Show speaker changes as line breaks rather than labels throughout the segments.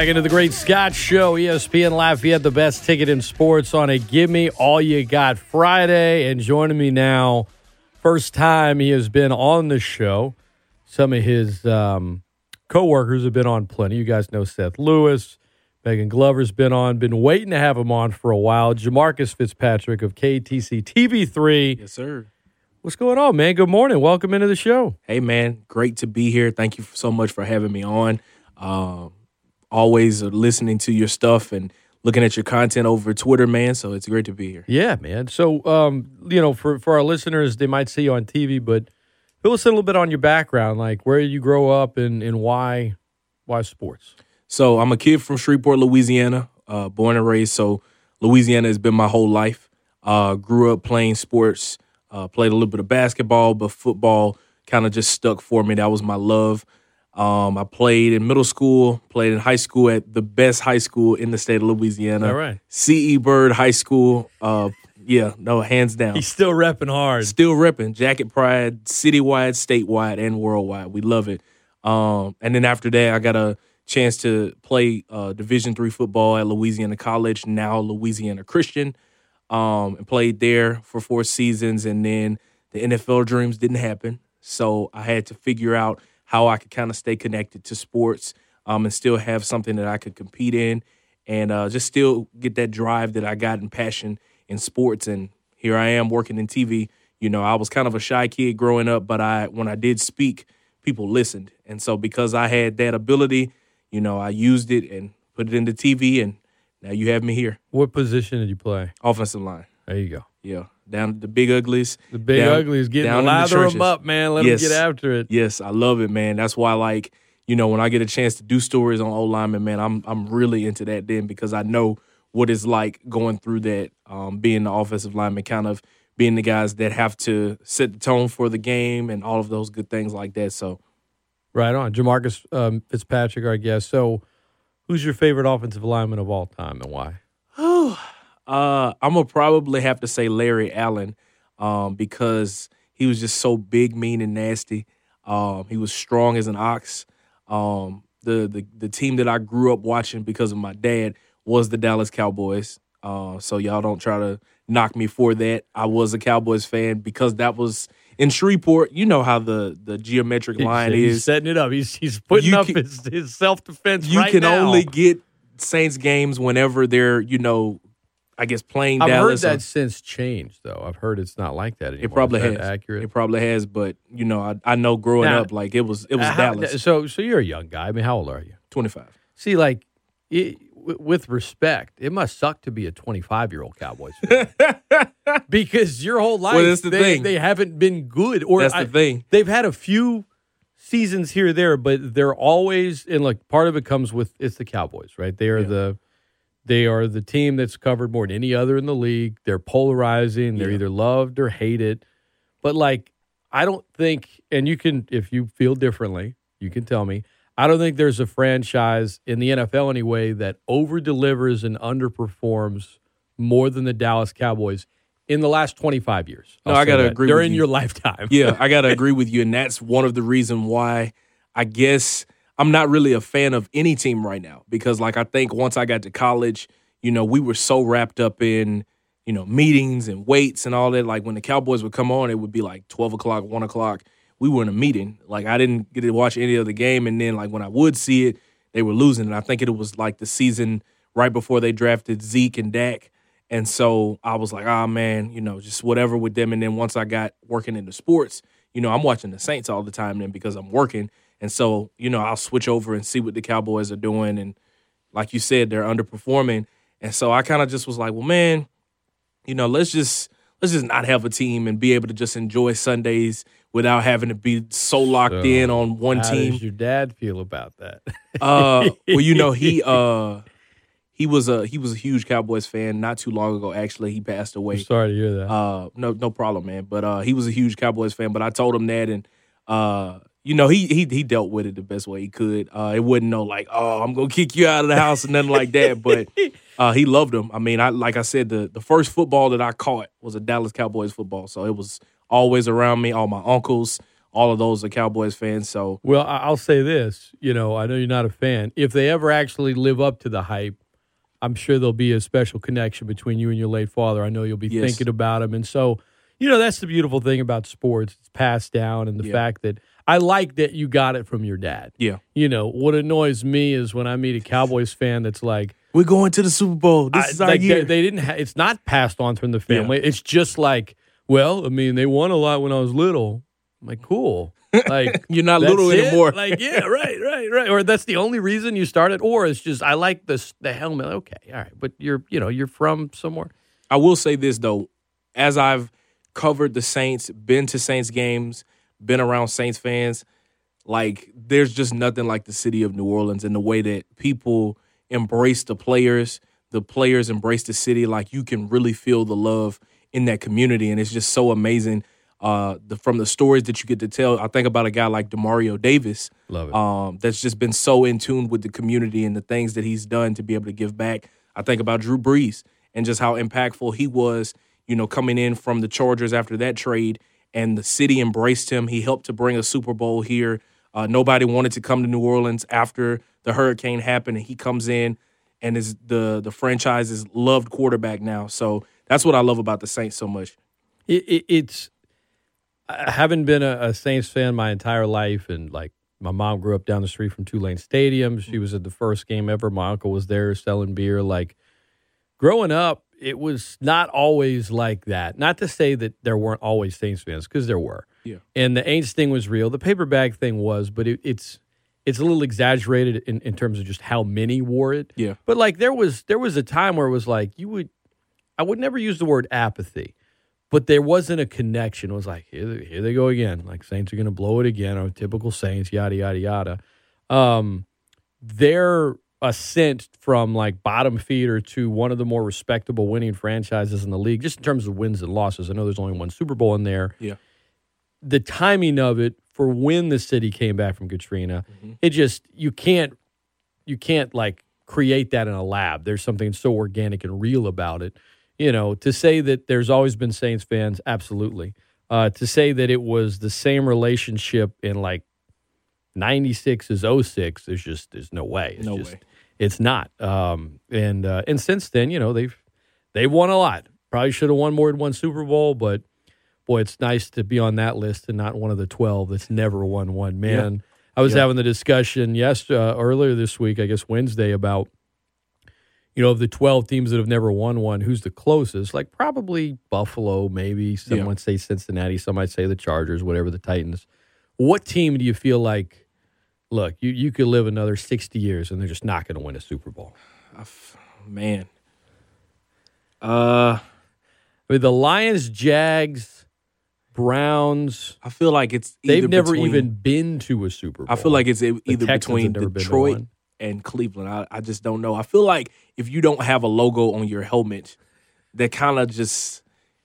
Back into the Great Scott Show. ESPN Lafayette, the best ticket in sports on a Give Me All You Got Friday. And joining me now, first time he has been on the show. Some of his um, co-workers have been on plenty. You guys know Seth Lewis. Megan Glover's been on. Been waiting to have him on for a while. Jamarcus Fitzpatrick of KATC TV3.
Yes, sir.
What's going on, man? Good morning. Welcome into the show.
Hey, man, great to be here. Thank you so much for having me on. Um, always listening to your stuff and looking at your content over Twitter, man. So it's great to be here.
Yeah, man. So, um, you know, for for our listeners, they might see you on TV, but fill us in a little bit on your background, like where you grow up and and why why sports.
So I'm a kid from Shreveport, Louisiana, uh, born and raised. So Louisiana has been my whole life. Uh, grew up playing sports. Uh, played a little bit of basketball, but football kind of just stuck for me. That was my love. Um, I played in middle school, played in high school at the best high school in the state of Louisiana.
All right.
C.E. Byrd High School. Uh, yeah, no, hands down.
He's still repping hard.
Still repping. Jacket Pride, citywide, statewide, and worldwide. We love it. Um, and then after that, I got a chance to play uh, Division three football at Louisiana College, now Louisiana Christian, um, and played there for four seasons. And then the NFL dreams didn't happen, so I had to figure out how I could kind of stay connected to sports um, and still have something that I could compete in, and uh, just still get that drive that I got and passion in sports. And here I am working in TV. You know, I was kind of a shy kid growing up, but I when I did speak, people listened, and so because I had that ability, you know, I used it and put it into TV, and now you have me here,
What position did you play?
offensive line.
There you go.
Yeah, down the big uglies.
The big
down-
ugly is getting
down in the
lather them up, man. Let
Yes.
them get after it.
Yes, I love it, man. That's why, like, you know, when I get a chance to do stories on O linemen, man, I'm I'm really into that then because I know what it's like going through that, um, being the offensive lineman, kind of being the guys that have to set the tone for the game and all of those good things like that. So,
Right on. Jamarcus um, Fitzpatrick, our guest. So, who's your favorite offensive lineman of all time and why?
Uh, I'm gonna probably have to say Larry Allen, um, because he was just so big, mean, and nasty. Um, he was strong as an ox. Um, the the the team that I grew up watching because of my dad was the Dallas Cowboys. Uh, so y'all don't try to knock me for that. I was a Cowboys fan because that was in Shreveport. You know how the the geometric line
he's
is.
setting it up. He's he's putting
You
up
can-
his, his self defense.
You
right
can
now.
only get Saints games whenever they're you know, I guess playing
I've
Dallas.
heard
or-
that since changed, though. I've heard it's not like that anymore.
It probably
Is
has.
accurate.
It probably has, but you know, I, I know growing
Now-
up, like it was it was
Uh, how-
Dallas.
So so you're a young guy. I mean, how old are you?
Twenty five.
See, like, it, w- with respect, it must suck to be a 25 year old Cowboys fan because your whole life
that's the
they,
thing.
they haven't been good. Or
That's
I-
the thing.
they've had a few seasons here or there, but they're always and like part of it comes with it's the Cowboys, right? They are
Yeah.
the they are the team that's covered more than any other in the league. They're polarizing. They're
Yeah.
either loved or hated. But like, I don't think, and you can, if you feel differently, you can tell me. I don't think there's a franchise in the NFL anyway that over delivers and underperforms more than the Dallas Cowboys in the last 25 years.
No,
I'll
I gotta
that.
agree with
during
you.
your lifetime.
Yeah, I gotta agree with you, and that's one of the reason why I guess I'm not really a fan of any team right now because, like, I think once I got to college, you know, we were so wrapped up in you know meetings and weights and all that. Like when the Cowboys would come on, it would be like 12 o'clock, one o'clock. We were in a meeting. Like I didn't get to watch any of the game, and then like when I would see it, they were losing. And I think it was like the season right before they drafted Zeke and Dak. And so I was like, oh man, you know, just whatever with them. And then once I got working in the sports, you know, I'm watching the Saints all the time then because I'm working. And so, you know, I'll switch over and see what the Cowboys are doing. And like you said, they're underperforming. And so I kind of just was like, well, man, you know, let's just let's just not have a team and be able to just enjoy Sundays without having to be so locked
So,
in on one
How
team.
does your dad feel about that?
Uh, well, you know, he uh he was a he was a huge Cowboys fan not too long ago. Actually, he passed
I'm
away.
sorry to hear that.
Uh, no, no problem, man. But uh, he was a huge Cowboys fan. But I told him that, and uh, you know, he he he dealt with it the best way he could. Uh, it wasn't no like, oh, I'm gonna kick you out of the house and nothing like that. But uh, he loved him. I mean, I like I said, the the first football that I caught was a Dallas Cowboys football, so it was always around me. All my uncles, all of those are Cowboys fans. So
Well, I- I'll say this. You know, I know you're not a fan. If they ever actually live up to the hype, I'm sure there'll be a special connection between you and your late father. I know you'll be
Yes.
thinking about him. And so, you know, that's the beautiful thing about sports. It's passed down, and the
Yeah.
fact that I like that you got it from your dad.
yeah,
You know, what annoys me is when I meet a Cowboys fan that's like,
we're going to the Super Bowl. This
I-
is our
like
year.
they, they didn't. Ha- it's not passed on from the family. It's just like, well, I mean, they won a lot when I was little. I'm like, cool. Like
You're not little
it?
anymore.
Like, yeah, right, right, right. Or that's the only reason you started. Or it's just I like this the helmet. Okay, all right, but you're you know you're from somewhere.
I will say this though, as I've covered the Saints, been to Saints games, been around Saints fans, like there's just nothing like the city of New Orleans and the way that people embrace the players, the players embrace the city. Like you can really feel the love in that community, and it's just so amazing. Uh, the, from the stories that you get to tell, I think about a guy like Demario Davis,
Love it.
um, that's just been so in tune with the community and the things that he's done to be able to give back. I think about Drew Brees and just how impactful he was, you know, coming in from the Chargers after that trade, and the city embraced him. He helped to bring a Super Bowl here. Uh, nobody wanted to come to New Orleans after the hurricane happened, and he comes in and is the the franchise's loved quarterback now. So that's what I love about the Saints so much.
it, it, it's I haven't been a, a Saints fan my entire life, and like my mom grew up down the street from Tulane Stadium. She was at the first game ever. My uncle was there selling beer. Like growing up, it was not always like that. Not to say that there weren't always Saints fans, because there were.
Yeah.
And the Aints thing was real. The paper bag thing was, but it, it's it's a little exaggerated in, in terms of just how many wore it.
Yeah.
But like there was there was a time where it was like you would I would never use the word apathy, but there wasn't a connection. It was like here they, here they go again. Like Saints are going to blow it again. Or typical Saints, yada yada yada. Um, their ascent from like bottom feeder to one of the more respectable winning franchises in the league, just in terms of wins and losses. I know there's only one Super Bowl in there.
Yeah.
The timing of it for when the city came back from Katrina,
Mm-hmm.
it just you can't you can't like create that in a lab. There's something so organic and real about it. You know, to say that there's always been Saints fans, absolutely. Uh, to say that it was the same relationship in like 96 is 06, there's just there's no way. It's
No
just,
way.
It's not. Um, and uh, and since then, you know, they've they've won a lot. Probably should have won more than one Super Bowl, but boy, it's nice to be on that list and not one of the 12 that's never won one. Man, I was
Yeah.
having the discussion yes uh, earlier this week, I guess Wednesday, about you know of the 12 teams that have never won one, who's the closest? Like probably Buffalo, maybe some
Yeah.
might say Cincinnati, some might say the Chargers, whatever the Titans. What team do you feel like? Look, you, you could live another 60 years and they're just not going to win a Super Bowl.
I f- man. Uh,
I mean, the Lions, Jags, Browns,
I feel like it's either
they've never
between-
even been to a Super Bowl.
I feel like it's either
Texans
between
have never been to
Detroit and Cleveland. I, I just don't know. I feel like if you don't have a logo on your helmet, that kind of just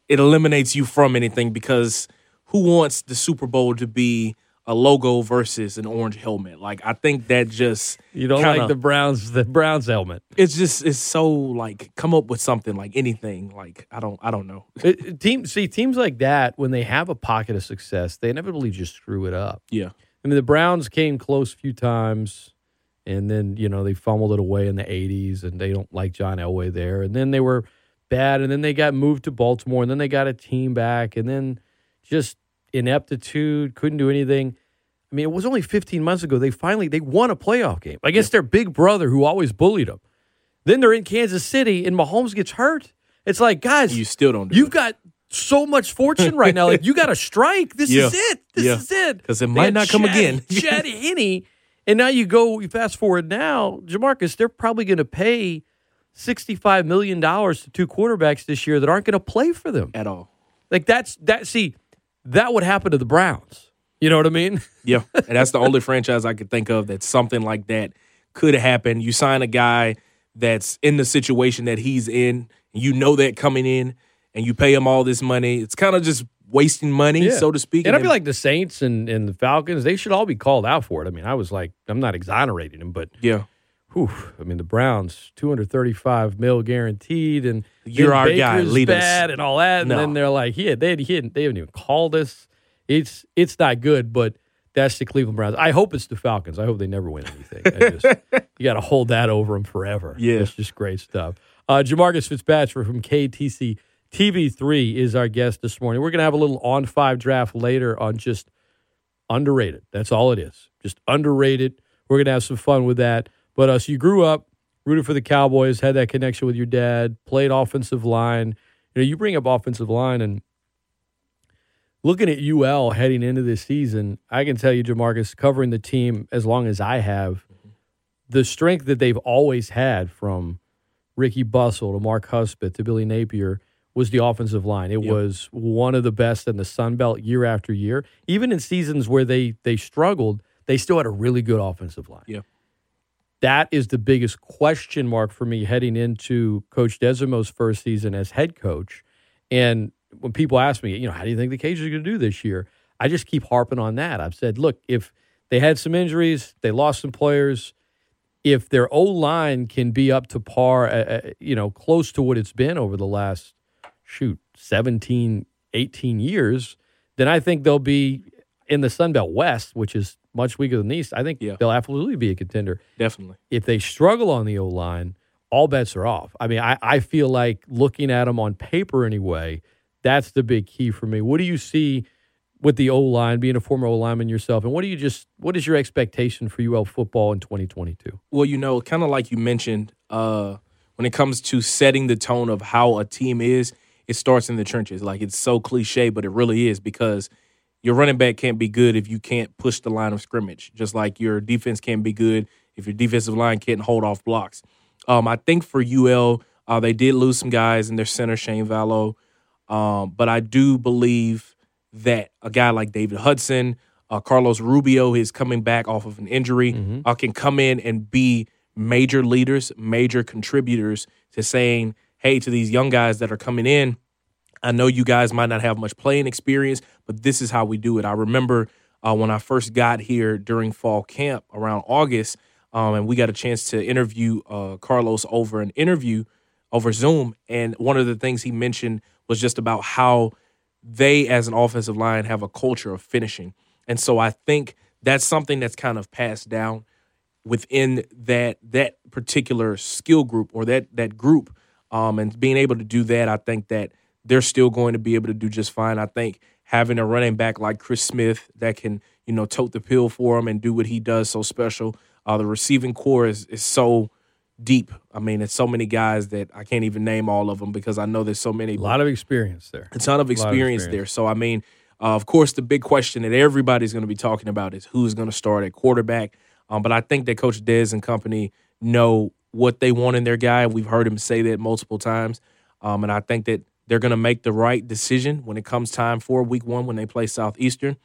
it eliminates you from anything because who wants the Super Bowl to be a logo versus an orange helmet? Like I think that just
you don't
kinda-
like the Browns, the Browns helmet.
it's just it's so like come up with something like anything like I don't I don't know.
It, it- team, see, teams like that, when they have a pocket of success, they inevitably just screw it up.
Yeah.
I mean, the Browns came close a few times, and then you know they fumbled it away in the '80s, and they don't like John Elway there. And then they were bad, and then they got moved to Baltimore, and then they got a team back, and then just ineptitude, couldn't do anything. I mean, it was only 15 months ago they finally they won a playoff game against their big brother who always bullied them. Then they're in Kansas City, and Mahomes gets hurt. It's like, guys,
You still don't do
You've got so much fortune right now. Like you got a strike. This
Yeah.
is it. This
Yeah.
is
because it might not come
Chad-
again.
Chad Henne, and now you go. You fast forward now, Jamarcus. They're probably going to pay sixty-five million dollars to two quarterbacks this year that aren't going to play for them.
at all.
Like that's that. See, that would happen to the Browns. You know what I mean?
Yeah, and that's the only franchise I could think of that something like that could happen. You sign a guy that's in the situation that he's in, you know that coming in, and you pay him all this money. It's kind of just wasting money, so to speak.
And I
then-
feel like the Saints and, and the Falcons, they should all be called out for it. I mean, I was like, I'm not exonerating them, but
yeah,
Whew, I mean, the Browns, 235 mil guaranteed, and
You're our guy,
Baker's
lead us.
bad and all that. And
No.
then they're like, yeah, they, he hadn't, they haven't even called us. It's it's not good, but that's the Cleveland Browns. I hope it's the Falcons. I hope they never win anything. Just, you got to hold that over them forever.
Yeah,
it's just great stuff. Uh, Jamarcus Fitzpatrick from KATC TV3 is our guest this morning. We're going to have a little on five draft later on just underrated. That's all it is. Just underrated. We're going to have some fun with that. But uh, so you grew up, rooted for the Cowboys, had that connection with your dad, played offensive line. You know, you bring up offensive line and looking at UL heading into this season, I can tell you, Jamarcus, covering the team as long as I have, the strength that they've always had from Ricky Bustle to Mark Hudspeth to Billy Napier was the offensive line. It yep. was one of the best in the Sun Belt year after year. Even in seasons where they they struggled, they still had a really good offensive line.
Yeah.
That is the biggest question mark for me heading into Coach Desormeaux's first season as head coach. And when people ask me, you know, how do you think the Cajuns are going to do this year? I just keep harping on that. I've said, look, if they had some injuries, they lost some players, if their O line can be up to par, uh, uh, you know, close to what it's been over the last shoot 17, 18 years, then I think they'll be in the Sun Belt West, which is much weaker than the East. I think yeah. they'll absolutely be a contender.
Definitely.
If they struggle on the O line, all bets are off. I mean, I, I feel like looking at them on paper anyway, that's the big key for me. What do you see with the O line, being a former O lineman yourself, and what do you just what is your expectation for UL football in 2022?
Well, you know, kind of like you mentioned, uh, when it comes to setting the tone of how a team is, it starts in the trenches. Like it's so cliche, but it really is because your running back can't be good if you can't push the line of scrimmage. Just like your defense can't be good if your defensive line can't hold off blocks. Um, I think for UL, uh, they did lose some guys in their center, Shane Vallot. Um, but I do believe that a guy like David Hudson, uh, Carlos Rubio is coming back off of an injury, mm-hmm. uh, can come in and be major leaders, major contributors to saying, hey, to these young guys that are coming in, I know you guys might not have much playing experience, but this is how we do it. I remember uh, when I first got here during fall camp around August, um, and we got a chance to interview uh, Carlos over an interview over Zoom. And one of the things he mentioned was just about how they, as an offensive line, have a culture of finishing. And so I think that's something that's kind of passed down within that that particular skill group or that that group um, and being able to do that, I think that they're still going to be able to do just fine. I think having a running back like Chris Smith that can, you know, tote the pill for him and do what he does so special. Uh, the receiving corps is is so deep. I mean, it's so many guys that I can't even name all of them because I know there's so many.
A lot of experience there.
A ton of experience, of experience. there. So I mean, uh, of course, the big question that everybody's going to be talking about is who's going to start at quarterback. Um, but I think that Coach Dez and company know what they want in their guy. We've heard him say that multiple times. Um, and I think that they're going to make the right decision when it comes time for week one when they play Southeastern.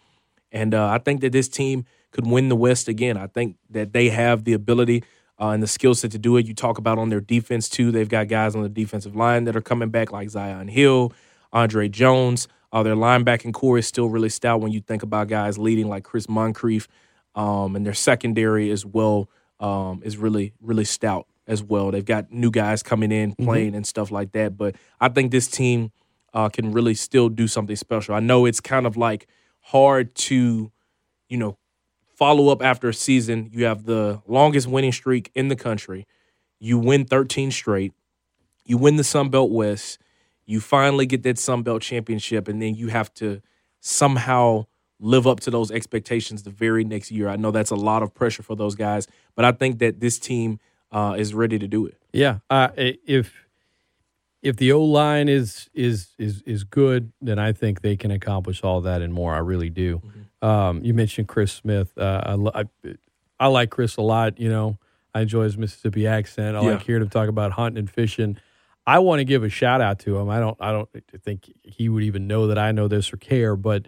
And uh, I think that this team could win the West again. I think that they have the ability uh, and the skill set to do it. You talk about on their defense, too. They've got guys on the defensive line that are coming back, like Zi'Yon Hill, Andre Jones. Uh, their linebacking corps is still really stout when you think about guys leading like Chris Moncrief. Um, and their secondary as well um, is really, really stout as well. They've got new guys coming in mm-hmm. playing mm-hmm. and stuff like that. But I think this team uh, can really still do something special. I know it's kind of like hard to, you know, follow up after a season. You have the longest winning streak in the country. You win 13 straight. You win the Sun Belt West. You finally get that Sun Belt championship, and then you have to somehow live up to those expectations the very next year. I know that's a lot of pressure for those guys, but I think that this team uh, is ready to do it.
Yeah, uh, if if the O line is is is is good, then I think they can accomplish all that and more. I really do. Mm-hmm. Um, you mentioned Chris Smith. Uh, I, I, I like Chris a lot. You know, I enjoy his Mississippi accent. I yeah. like hearing him talk about hunting and fishing. I want to give a shout out to him. I don't I don't think he would even know that I know this or care, but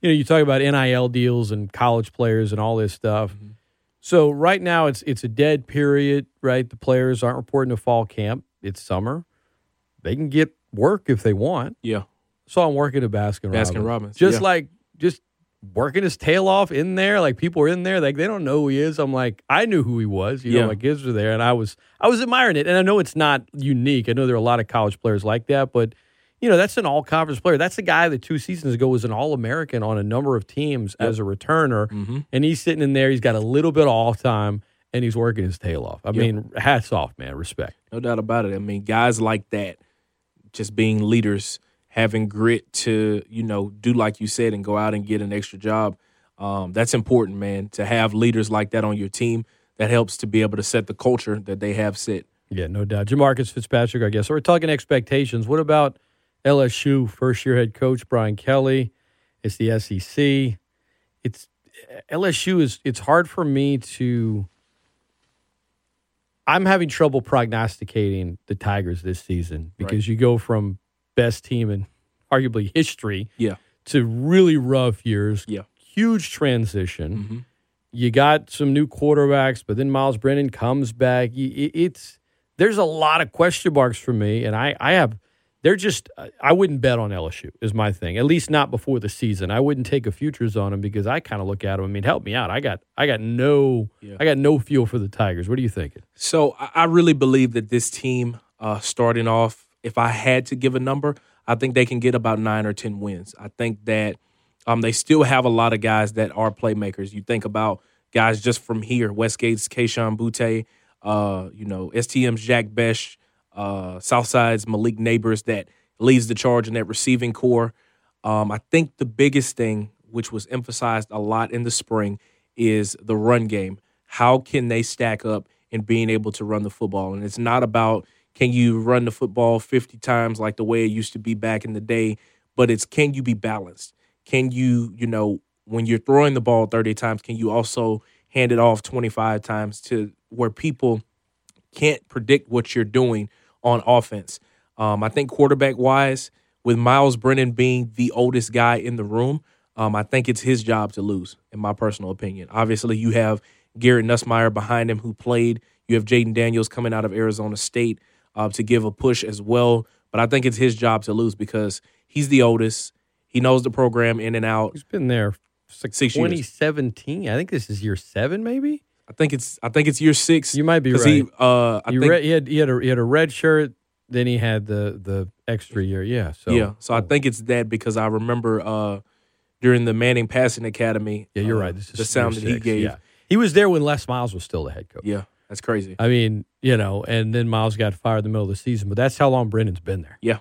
you know, you talk about NIL deals and college players and all this stuff. Mm-hmm. So right now it's it's a dead period, right? The players aren't reporting to fall camp. It's summer. They can get work if they want.
Yeah.
So I'm working at Baskin Robbins.
Baskin Robbins.
Just yeah. like just working his tail off in there. Like people are in there, like they don't know who he is. I'm like, I knew who he was. You yeah. know, my kids were there, and I was I was admiring it. And I know it's not unique. I know there are a lot of college players like that, but you know, that's an all conference player. That's a guy that two seasons ago was an all American on a number of teams
Yep.
as a returner.
Mm-hmm.
And he's sitting in there. He's got a little bit of off time and he's working his tail off. I
Yep.
mean, hats off, man. Respect.
No doubt about it. I mean, guys like that, just being leaders, having grit to, you know, do like you said and go out and get an extra job. Um, that's important, man, to have leaders like that on your team. That helps to be able to set the culture that they have set.
Yeah, no doubt. Jamarcus Fitzpatrick, I guess. So we're talking expectations. What about LSU first year head coach Brian Kelly? It's the SEC. It's LSU is it's hard for me to I'm having trouble prognosticating the Tigers this season because you go from best team in arguably history
Yeah.
to really rough years.
Yeah.
Huge transition.
Mm-hmm.
You got some new quarterbacks, but then Miles Brennan comes back. It's there's a lot of question marks for me, and I I have they're just I wouldn't bet on LSU is my thing. At least not before the season. I wouldn't take a futures on them because I kind of look at them. I mean, help me out. I got I got no
Yeah.
I got no feel for the Tigers. What are you thinking?
So I really believe that this team, uh, starting off, if I had to give a number, I think they can get about nine or ten wins. I think that um, they still have a lot of guys that are playmakers. You think about guys just from here: Westgate's Kayshon Boutte, uh, you know, STM's Jack Bech, uh, Southside's Malik Nabers that leads the charge in that receiving corps. Um, I think the biggest thing, which was emphasized a lot in the spring, is the run game. How can they stack up in being able to run the football? And it's not about can you run the football 50 times like the way it used to be back in the day, but it's can you be balanced? Can you, you know, when you're throwing the ball 30 times, can you also hand it off 25 times to where people can't predict what you're doing on offense. Um, I think quarterback wise, with Miles Brennan being the oldest guy in the room, um, I think it's his job to lose, in my personal opinion. Obviously, you have Garrett Nussmeier behind him who played. You have Jayden Daniels coming out of Arizona State uh, to give a push as well. But I think it's his job to lose because he's the oldest. He knows the program in and out.
He's been there since
Six years.
2017. I think this is year seven, maybe.
I think it's I think it's year six.
You might be right.
he uh I
he,
think
re- he had he had a he had a red shirt. Then he had the the extra year. Yeah. So
yeah. So I think it's that because I remember uh during the Manning Passing Academy.
Yeah, you're
uh,
right. This is
the sound that he gave.
Yeah. He was there when Les Miles was still the head coach.
Yeah, that's crazy.
I mean, you know, and then Miles got fired in the middle of the season, but that's how long Brennan's been there.
Yeah.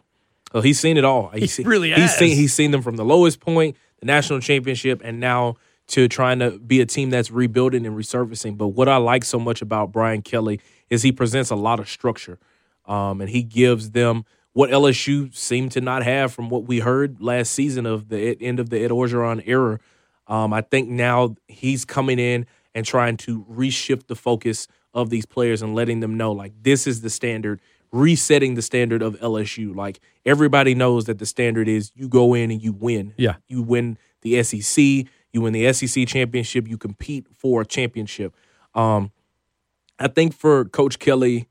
So he's seen it all. He's
He
seen,
really
He's seen he's seen them from the lowest point, the national championship, and now to trying to be a team that's rebuilding and resurfacing. But what I like so much about Brian Kelly is he presents a lot of structure, um, and he gives them what LSU seemed to not have from what we heard last season of the end of the Ed Orgeron era. Um, I think now he's coming in and trying to reshift the focus of these players and letting them know like this is the standard, resetting the standard of LSU. Like everybody knows that the standard is you go in and you win.
Yeah.
You win the SEC, you win the SEC championship, you compete for a championship. Um, I think for Coach Kelly,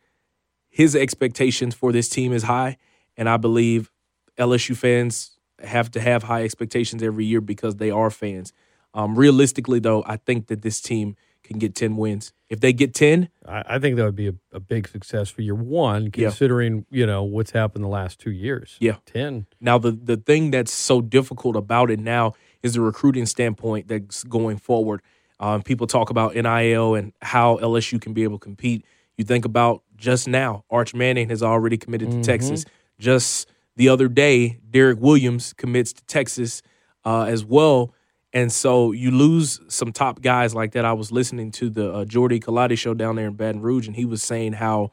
his expectations for this team is high, and I believe LSU fans have to have high expectations every year because they are fans. Um, realistically, though, I think that this team can get ten wins. If they get ten,
I, I think that would be a, a big success for year one,
Yeah.
considering you know what's happened the last two years.
Yeah.
ten.
Now, the the thing that's so difficult about it now is the recruiting standpoint that's going forward. Um, people talk about NIL and how LSU can be able to compete. You think about just now, Arch Manning has already committed to Texas. Just the other day, Derek Williams commits to Texas uh, as well. And so you lose some top guys like that. I was listening to the uh, Jordy Culotta show down there in Baton Rouge, and he was saying how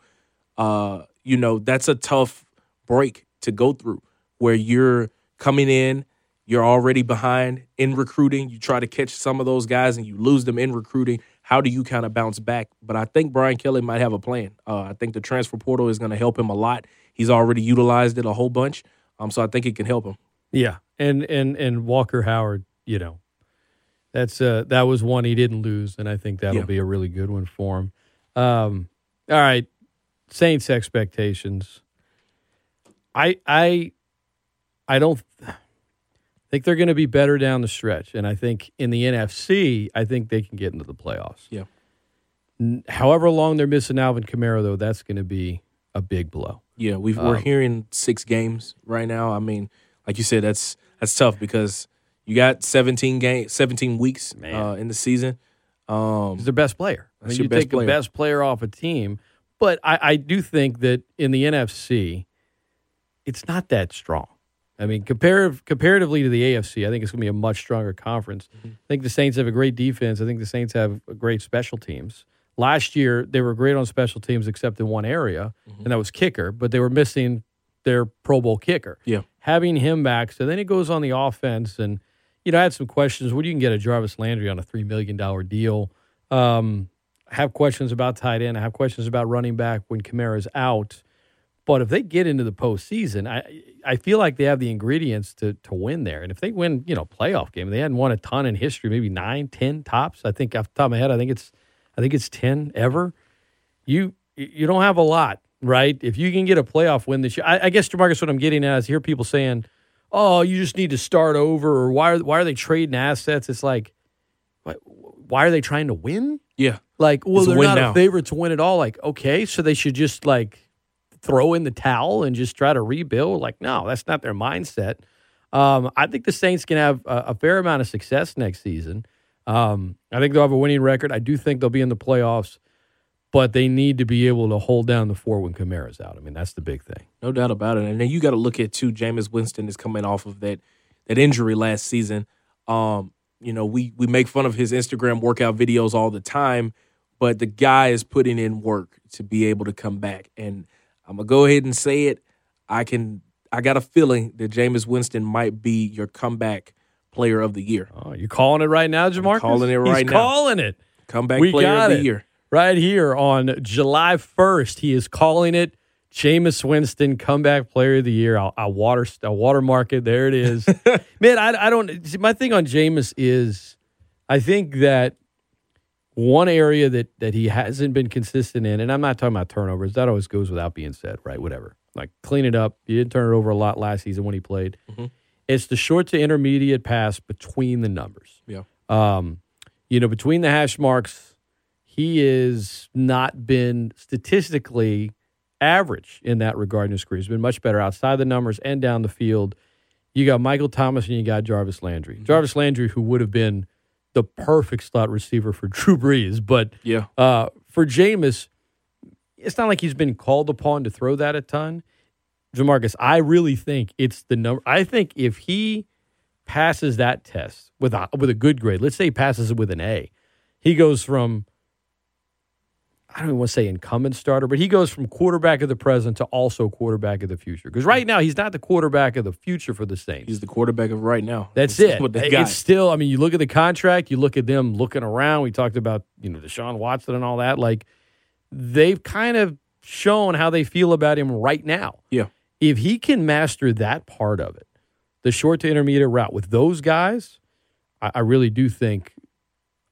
uh, you know, that's a tough break to go through where you're coming in, you're already behind in recruiting. You try to catch some of those guys and you lose them in recruiting. How do you kind of bounce back? But I think Brian Kelly might have a plan. Uh, I think the transfer portal is going to help him a lot. He's already utilized it a whole bunch. Um, so I think it can help him.
Yeah, and and and Walker Howard, you know, that's uh that was one he didn't lose, and I think that'll
Yeah.
be a really good one for him. Um, all right, Saints expectations. I I I don't think they're going to be better down the stretch, and I think in the NFC, I think they can get into the playoffs.
Yeah.
However long they're missing Alvin Kamara, though, that's going to be a big blow.
Yeah, we are
Um,
hearing six games right now. I mean, like you said, that's that's tough because you got 17 game, 17 weeks uh, in the season. Um,
He's their best player. I mean, you take
player.
the best player off a team, but I, I do think that in the NFC, it's not that strong. I mean, comparative comparatively to the AFC, I think it's going to be a much stronger conference.
Mm-hmm.
I think the Saints have a great defense. I think the Saints have great special teams. Last year, they were great on special teams except in one area,
Mm-hmm.
and that was kicker, but they were missing their Pro Bowl kicker.
Yeah.
Having him back, so then it goes on the offense, and you know, I had some questions. What do you can get a Jarvis Landry on a three million dollar deal? Um, I have questions about tight end. I have questions about running back when Kamara's out. But if they get into the postseason, I I feel like they have the ingredients to to win there. And if they win, you know, playoff game, they hadn't won a ton in history, maybe nine, ten tops. I think off the top of my head, I think it's I think it's ten ever. You you don't have a lot, right? If you can get a playoff win this year, I, I guess Jamarcus, what I'm getting at is I hear people saying, "Oh, you just need to start over," or "Why are why are they trading assets?" It's like, why, why are they trying to win?
yeah,
Like, well,
It's
they're not
now.
a favorite to win at all. Like, okay, so they should just like throw in the towel and just try to rebuild. Like, no, that's not their mindset. Um, I think the Saints can have a, a fair amount of success next season. Um, I think they'll have a winning record. I do think they'll be in the playoffs, but they need to be able to hold down the fort when Kamara's out. I mean, that's the big thing.
no doubt about it. And then you got to look at too. Jameis Winston is coming off of that that injury last season. Um, you know, we we make fun of his Instagram workout videos all the time, but the guy is putting in work to be able to come back. And I'm gonna go ahead and say it. I can. I got a feeling that Jameis Winston might be your comeback player of the year.
Oh, you calling it right now, Jamarcus?
calling it right
He's
now.
calling it.
Comeback
We
player of the
it.
year.
right here on July 1st. He is calling it Jameis Winston comeback player of the year. I'll, I'll water I'll watermark it. There it is. Man, I, I don't. See, my thing on Jameis is, I think that one area that that he hasn't been consistent in, and I'm not talking about turnovers. That always goes without being said, right? Whatever. Like clean it up. You didn't turn it over a lot last season when he played.
Mhm.
It's the short to intermediate pass between the numbers.
Yeah.
Um, you know, between the hash marks, he is not been statistically average in that regard in his career. He's been much better outside the numbers and down the field. You got Michael Thomas and you got Jarvis Landry. Jarvis Landry, who would have been the perfect slot receiver for Drew Brees, but
Yeah.
uh, for Jameis, it's not like he's been called upon to throw that a ton. Jamarcus, I really think it's the number. I think if he passes that test with a with a good grade, let's say he passes it with an A, he goes from I don't even want to say incumbent starter, but he goes from quarterback of the present to also quarterback of the future. Because right now he's not the quarterback of the future for the Saints.
He's the quarterback of right now.
That's it.
What they got.
It's still, I mean, you look at the contract, you look at them looking around. We talked about, you know, Deshaun Watson and all that. Like, they've kind of shown how they feel about him right now.
Yeah.
If he can master that part of it, the short to intermediate route with those guys, I, I really do think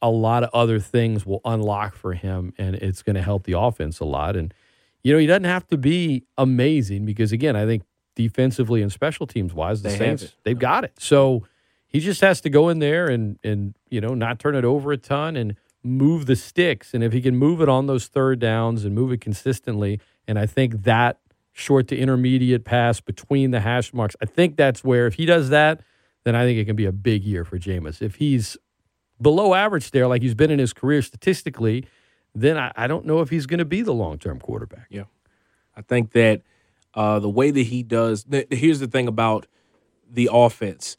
a lot of other things will unlock for him and it's going to help the offense a lot. And, you know, he doesn't have to be amazing because, again, I think defensively and special teams wise, the
They
Saints, they've got it. So he just has to go in there and, and, you know, not turn it over a ton and move the sticks. And if he can move it on those third downs and move it consistently, and I think that short to intermediate pass between the hash marks, I think that's where, if he does that, then I think it can be a big year for Jameis. If he's below average there, like he's been in his career statistically, then I, I don't know if he's going to be the long term quarterback. Yeah.
I think that uh, the way that he does. th- Here's the thing about the offense.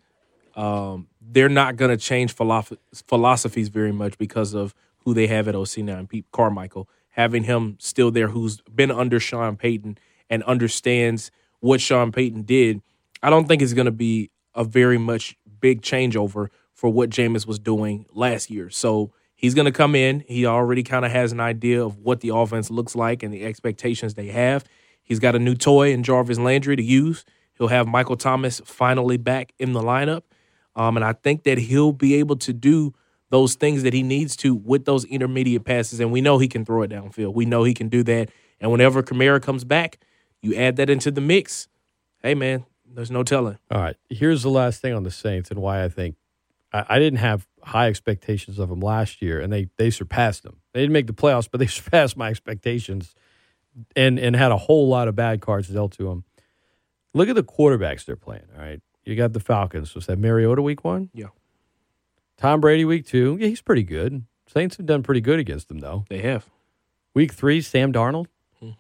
Um, they're not going to change philosoph- philosophies very much because of who they have at OC now and Pete Carmichael. Having him still there, who's been under Sean Payton and understands what Sean Payton did, I don't think it's going to be a very much big changeover for what Jameis was doing last year. So he's going to come in. He already kind of has an idea of what the offense looks like and the expectations they have. He's got a new toy in Jarvis Landry to use. He'll have Michael Thomas finally back in the lineup. Um, and I think that he'll be able to do those things that he needs to with those intermediate passes. And we know he can throw it downfield. We know he can do that. And whenever Kamara comes back, you add that into the mix. Hey, man, there's no telling.
All right. Here's the last thing on the Saints and why I think I, I didn't have high expectations of them last year, and they they surpassed them. They didn't make the playoffs, but they surpassed my expectations and and had a whole lot of bad cards dealt to them. Look at the quarterbacks they're playing. All right, you got the Falcons. Was that Mariota week one?
Yeah.
Tom Brady week two. Yeah, he's pretty good. Saints have done pretty good against them though.
They have.
Week three, Sam Darnold.
Hmm.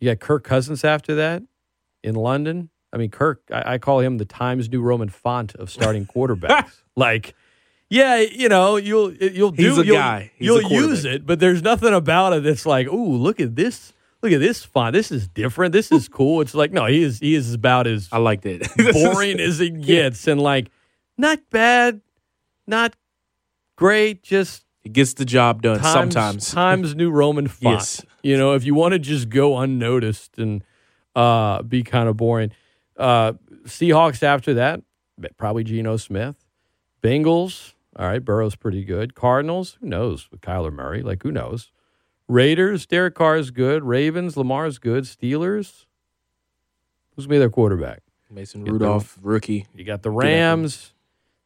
You got Kirk Cousins after that in London. I mean, Kirk, I, I call him the Times New Roman font of starting quarterbacks. like, yeah, you know, you'll you'll do
He's a
you'll,
guy. He's
you'll
a
use it, but there's nothing about it that's like, ooh, look at this, look at this font. This is different. This is cool. It's like, no, he is he is about as
I like it.
boring as it gets, and like, not bad, not great, just
it gets the job done
Times,
sometimes.
Times New Roman font.
Yes.
You know, if you want to just go unnoticed and uh, be kind of boring. Uh, Seahawks after that, probably Geno Smith. Bengals, all right, Burrow's pretty good. Cardinals, who knows with Kyler Murray? Like, who knows? Raiders, Derek Carr is good. Ravens, Lamar's good. Steelers, who's going to be their quarterback?
Mason Rudolph, rookie.
You got the. Rams,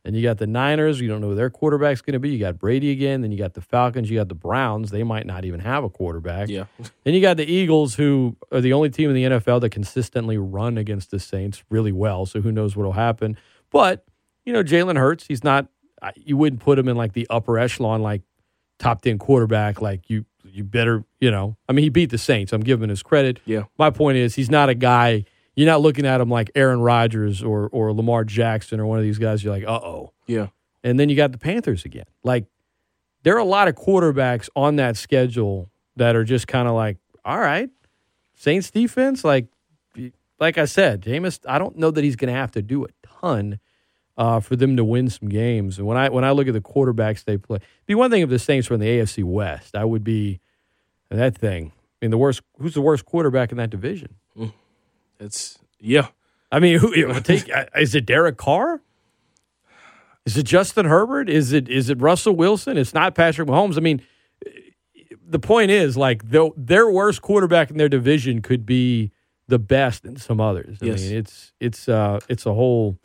and you got the Niners. You don't know who their quarterback's going to be. You got Brady again. Then you got the Falcons. You got the Browns. They might not even have a quarterback.
Yeah.
Then you got the Eagles, who are the only team in the NFL that consistently run against the Saints really well. So who knows what'll happen? But you know, Jalen Hurts, he's not. You wouldn't put him in like the upper echelon, like top ten quarterback. Like you, you better, you know. I mean, he beat the Saints. I'm giving his credit.
Yeah.
My point is, he's not a guy. You're not looking at them like Aaron Rodgers or or Lamar Jackson or one of these guys. You're like, uh oh.
Yeah.
And then you got the Panthers again. Like there are a lot of quarterbacks on that schedule that are just kind of like, all right, Saints defense, like like I said, Jameis, I don't know that he's going to have to do a ton uh, for them to win some games. And when I when I look at the quarterbacks they play, it'd be one thing if the Saints were in the AFC West. I would be that thing. I mean, the worst. Who's the worst quarterback in that division?
It's yeah.
I mean, who take? uh, is it Derek Carr? Is it Justin Herbert? Is it is it Russell Wilson? It's not Patrick Mahomes. I mean, the point is like the, their worst quarterback in their division could be the best in some others. I
Yes.
mean, it's it's uh it's a whole.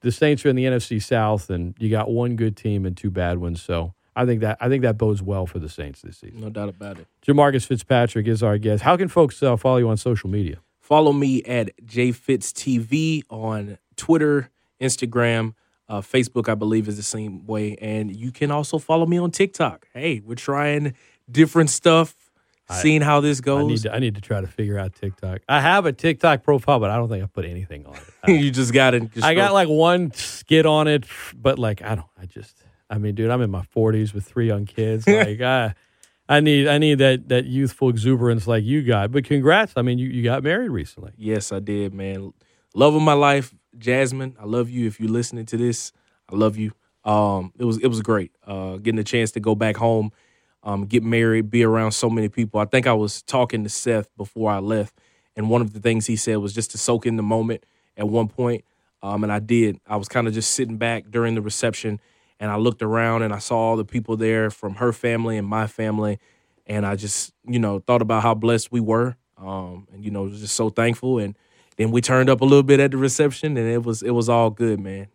The Saints are in the NFC South, and you got one good team and two bad ones. So I think that I think that bodes well for the Saints this season.
No doubt about it.
Jamarcus Fitzpatrick is our guest. How can folks uh, follow you on social media?
Follow me at JFitzTV on Twitter, Instagram, uh, Facebook, I believe is the same way. And you can also follow me on TikTok. Hey, we're trying different stuff, seeing how this goes.
I need to, I need to try to figure out TikTok. I have a TikTok profile, but I don't think I put anything on it. I,
you just got it.
I got like one skit on it, but like I don't. I just. I mean, dude, I'm in my 40s with three young kids. Like I, I need I need that that youthful exuberance like you got. But congrats. I mean, you you got married recently.
Yes, I did, man. Love of my life, Jasmine. I love you. If you're listening to this, I love you. Um, it was it was great. Uh, getting a chance to go back home, um, get married, be around so many people. I think I was talking to Seth before I left, and one of the things he said was just to soak in the moment at one point. Um, and I did. I was kind of just sitting back during the reception, and I looked around and I saw all the people there from her family and my family, and I just you know thought about how blessed we were, um, and you know was just so thankful. And then we turned up a little bit at the reception, and it was it was all good, man.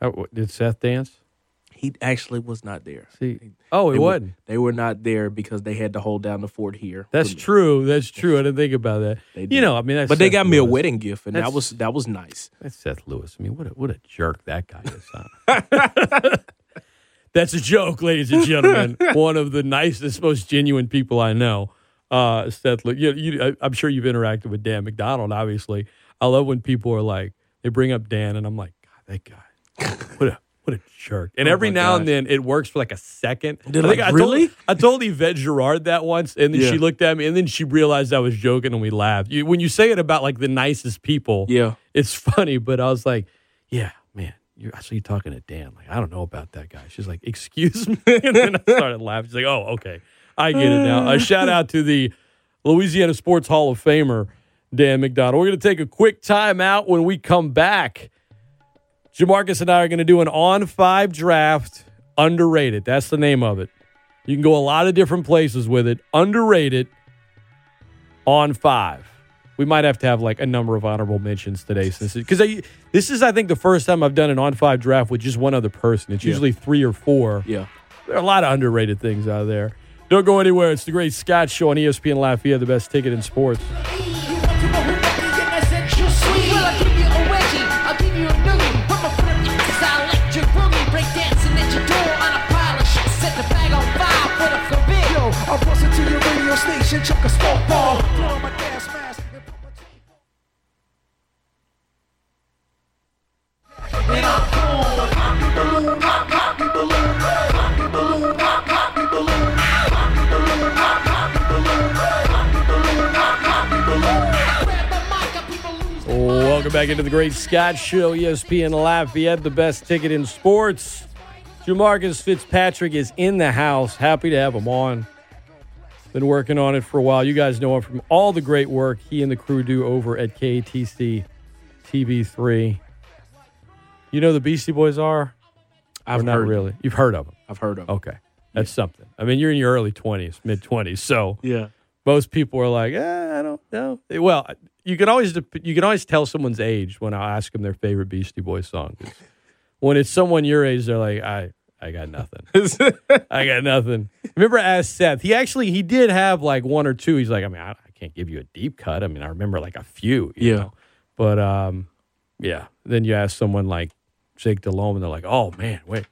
How, did Seth dance?
He actually was not there.
See, oh,
They
it
were-
wasn't.
They were not there because they had to hold down the fort here.
That's true. That's true. I didn't think about that.
They
You know, I mean, that's
but they
Seth
got me a wedding gift, and that was that was nice.
That's Seth Lewis. I mean, what a what a jerk that guy is. Huh? That's a joke, ladies and gentlemen. One of the nicest, most genuine people I know. Uh, you, you, I'm sure you've interacted with Dan McDonald. Obviously, I love when people are like they bring up Dan, and I'm like, God, that guy, what a what a jerk. And
Oh
every now and then it works for like a second.
They're
I
like,
I
"Really?"
Told, I told Yvette Gerard that once, and then
Yeah.
she looked at me, and then she realized I was joking, and we laughed. You, when you say it about like the nicest people,
Yeah,
it's funny, but I was like, yeah, man, you're, I saw you talking to Dan. Like, I don't know about that guy. She's like, excuse me. and then I started laughing. She's like, oh, okay. I get it now. Uh, a shout out to the Louisiana Sports Hall of Famer, Dan McDonald. We're going to take a quick time out when we come back. Jamarcus and I are going to do an on five draft, underrated. That's the name of it. You can go a lot of different places with it. Underrated on five. We might have to have like a number of honorable mentions today, since because this is I think the first time I've done an on five draft with just one other person. It's
Yeah.
usually three or four.
yeah.
There are a lot of underrated things out there. Don't go anywhere. It's the Great Scott Show on E ESPN Lafayette, the best ticket in sports.
Yo, I bust into your radio station, chuck a smoke ball.
Welcome back into the Great Scott Show, ESPN Lafayette, the best ticket in sports. Jamarcus Fitzpatrick is in the house. Happy to have him on. Been working on it for a while. You guys know him from all the great work he and the crew do over at KATC TV3. You know the Beastie Boys are?
I've
or not
heard.
really. You've heard of them.
I've heard of. Them.
Okay. That's something. I mean, you're in your early 20s, mid 20s. So
Yeah.
most people are like, eh, I don't know. Well, you can always you can always tell someone's age when I ask them their favorite Beastie Boys song. When it's someone your age, they're like, I I got nothing. I got nothing. Remember, I asked Seth. He actually he did have like one or two. He's like, I mean, I, I can't give you a deep cut. I mean, I remember like a few. you
Yeah.
know? But um, yeah. Then you ask someone like Jake Delhomme, and they're like, Oh man, wait.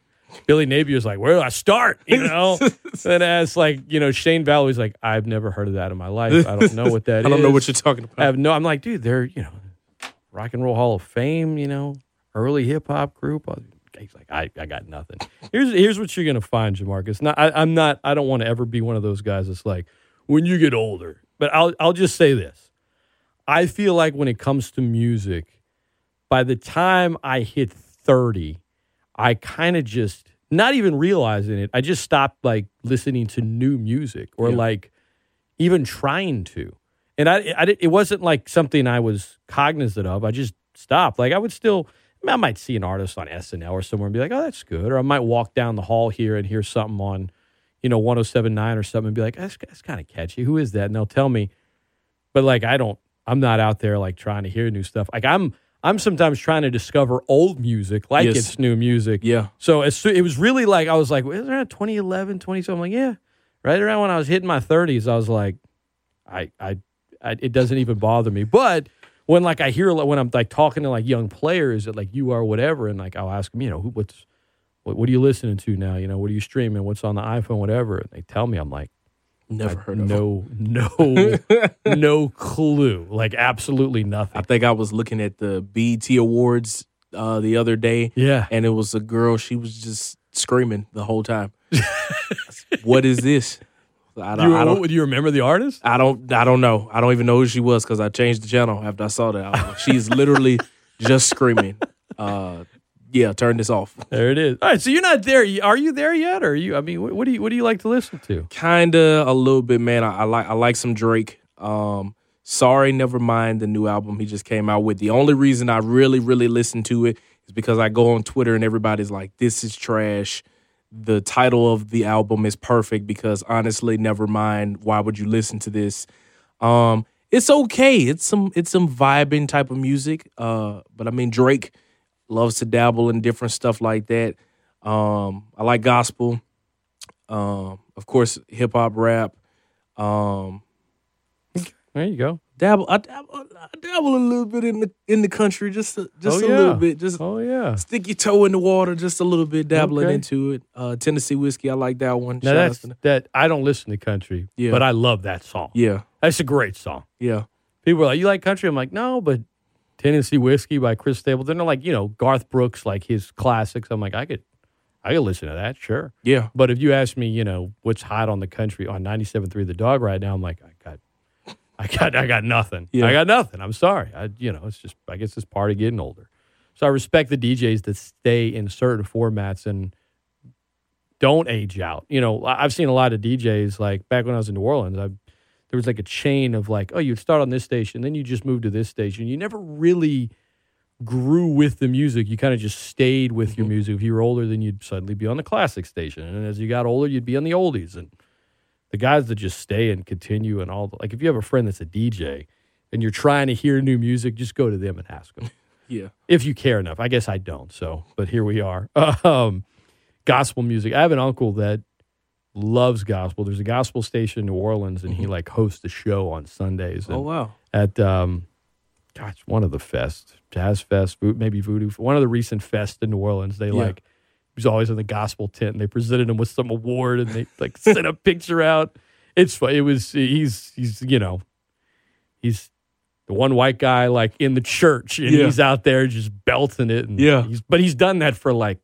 Billy Napier's like, Where do I start? You know. and as like you know Shane Vallot's like, I've never heard of that in my life. I don't know what that is.
I don't know what you're talking about.
I have no. I'm like, dude, they're you know, Rock and Roll Hall of Fame. You know, early hip hop group. Uh, He's like, I, I got nothing. Here's here's what you're gonna find, Jamarcus. Not, I, I'm not. I don't want to ever be one of those guys that's like, when you get older. But I'll I'll just say this. I feel like when it comes to music, by the time I hit 30, I kind of just not even realizing it. I just stopped like listening to new music or
Yeah.
like even trying to. And I, I it wasn't like something I was cognizant of. I just stopped. Like I would still, I, mean, I might see an artist on SNL or somewhere and be like, oh, that's good. Or I might walk down the hall here and hear something on, you know, 1079 or something and be like, that's, that's kind of catchy. Who is that? And they'll tell me. But like, I don't, I'm not out there like trying to hear new stuff. Like I'm, I'm sometimes trying to discover old music like
Yes.
it's new music.
Yeah.
So as it was really like I was like, was around 2011, 20 something? Like, yeah, right around when I was hitting my 30s, I was like, I, I, I, it doesn't even bother me. But when like I hear when I'm like talking to like young players at like you are whatever, and like I'll ask them, you know, who, what's, what, what are you listening to now? You know, what are you streaming? What's on the iPhone? Whatever. And they tell me, I'm like,
Never heard of.
no, no, no clue. Like absolutely nothing.
I think I was looking at the BET Awards uh, the other day,
Yeah.
and it was a girl. She was just screaming the whole time. what is this? I
you,
I don't.
do you remember the artist?
I don't. I don't know. I don't even know who she was because I changed the channel after I saw that. I She's literally just screaming. Uh, yeah, turn this off.
There it is. All right, so you're not there. Are you there yet? Or are you? I mean, what, what do you what do you like to listen to?
Kinda a little bit, man. I, I like. I like some Drake. Um, sorry, never mind the new album he just came out with. The only reason I really, really listen to it is because I go on Twitter and everybody's like, "This is trash." The title of the album is perfect because honestly, never mind. Why would you listen to this? Um, it's okay. It's some it's some vibing type of music. Uh, but I mean Drake loves to dabble in different stuff like that. Um, I like gospel. Um, of course, hip hop, rap. Um,
There you go.
dabble. I dabble. I dabble a little bit in the in the country, just a, just
Oh,
a
yeah.
little bit. Just
Oh yeah.
stick your toe in the water, just a little bit, dabbling
Okay.
into it. Uh, Tennessee whiskey, I like that one.
Now
Shout
that's
to
that. I don't listen to country,
Yeah.
but I love that song.
yeah,
That's a great song.
yeah,
People are like, "You like country?" I'm like, "No," but Tennessee Whiskey by Chris Stapleton. They're like, you know, Garth Brooks, like his classics. I'm like, I could, I could listen to that, sure.
yeah.
But if you ask me, you know, what's hot on the country on 97.3 The Dog right now, I'm like, I got, I got, I got nothing.
Yeah.
I got nothing. I'm sorry. I, you know, it's just, I guess it's part of getting older. So I respect the DJs that stay in certain formats and don't age out. You know, I've seen a lot of DJs like back when I was in New Orleans. I there was like a chain of like, oh, you'd start on this station, then you just move to this station. You never really grew with the music. You kind of just stayed with your music. If you were older, then you'd suddenly be on the classic station, and as you got older, you'd be on the oldies. And the guys that just stay and continue and all the, like, if you have a friend that's a DJ and you're trying to hear new music, just go to them and ask them
Yeah.
if you care enough. I guess I don't. So, but here we are. Um, gospel music. I have an uncle that loves gospel. There's a gospel station in New Orleans, and
Mm-hmm.
he like hosts a show on Sundays.
Oh wow.
At um, gosh, one of the fest, Jazz Fest, maybe Voodoo, one of the recent fests in New Orleans. They
Yeah.
like he was always in the gospel tent, and they presented him with some award, and they like sent a picture out. It's it was he's he's you know he's the one white guy like in the church, and
Yeah.
he's out there just belting it. And
Yeah.
he's, but he's done that for like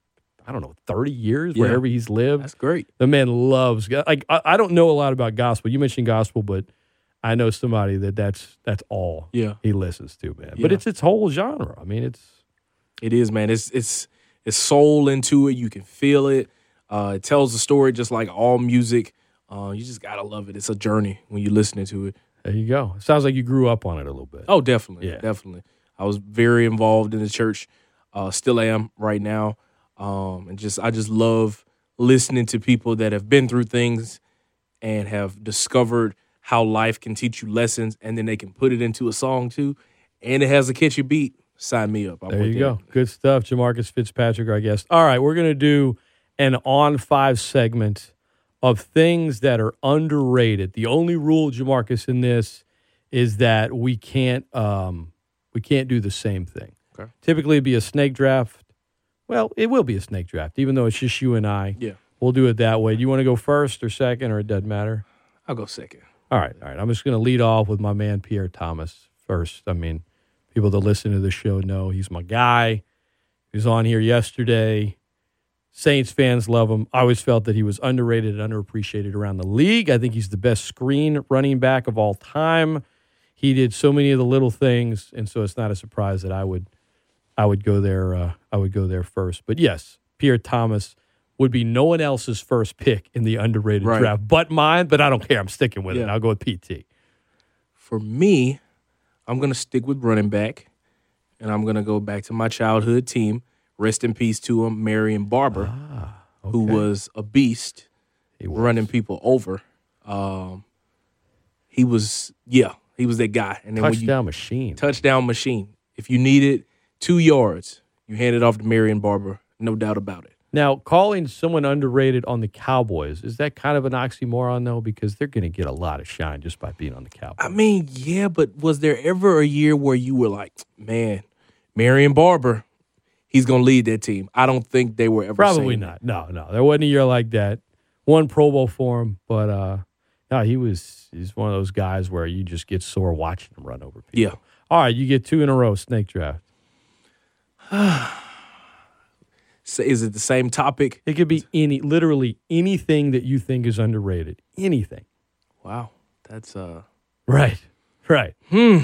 I don't know thirty years
Yeah.
wherever he's lived.
That's great.
The man loves like I, I don't know a lot about gospel. You mentioned gospel, but I know somebody that that's that's all
Yeah.
he listens to, man. But it's its whole genre. I mean, it's
It is, man. It's it's it's soul into it. You can feel it. Uh, it tells the story just like all music. Uh, you just gotta love it. It's a journey when you're listening to it.
there you go. It Sounds like you grew up on it a little bit.
Oh, definitely,
Yeah.
definitely. I was very involved in the church. Uh, still am right now, um, and just I just love listening to people that have been through things and have discovered how life can teach you lessons, and then they can put it into a song too, and it has a catchy beat. Sign me up. I'm
There you
that.
go. Good stuff. Jamarcus Fitzpatrick, our guest. All right, we're gonna do an on five segment of things that are underrated. The only rule, Jamarcus, in this is that we can't um, we can't do the same thing.
Okay.
Typically, it'd be a snake draft. Well, it will be a snake draft, even though it's just you and I.
Yeah,
We'll do it that way. Do you want to go first or second, or it doesn't matter?
I'll go second.
All right, all right. I'm just going to lead off with my man Pierre Thomas first. I mean, people that listen to the show know he's my guy. He was on here yesterday. Saints fans love him. I always felt that he was underrated and underappreciated around the league. I think he's the best screen running back of all time. He did so many of the little things, and so it's not a surprise that I would, I would go there. Uh, I would go there first. But yes, Pierre Thomas would be no one else's first pick in the underrated
Right.
draft, but mine. But I don't care. I'm sticking with it. I'll go with PT.
For me, I'm gonna stick with running back, and I'm gonna go back to my childhood team. Rest in peace to him, Marion Barber, who
okay.
was a beast,
was.
running people over. Um, he was, yeah, he was that guy. And then when you
touchdown machine.
touchdown machine, if you needed two yards, you hand it off to Marion Barber, no doubt about it.
Now, calling someone underrated on the Cowboys is that kind of an oxymoron though? Because they're going to get a lot of shine just by being on the Cowboys.
I mean, yeah, but was there ever a year where you were like, man, Marion Barber, he's gonna lead that team? I don't think they were ever.
Probably not. No, no, there wasn't a year like that. One Pro Bowl for him, but uh, no, he was. He's one of those guys where you just get sore watching him run over people.
Yeah.
All right, you get two in a row. Snake draft.
So is it the same topic?
It could be any, literally anything that you think is underrated. Anything.
Wow, that's uh,
Right. Right. Hmm.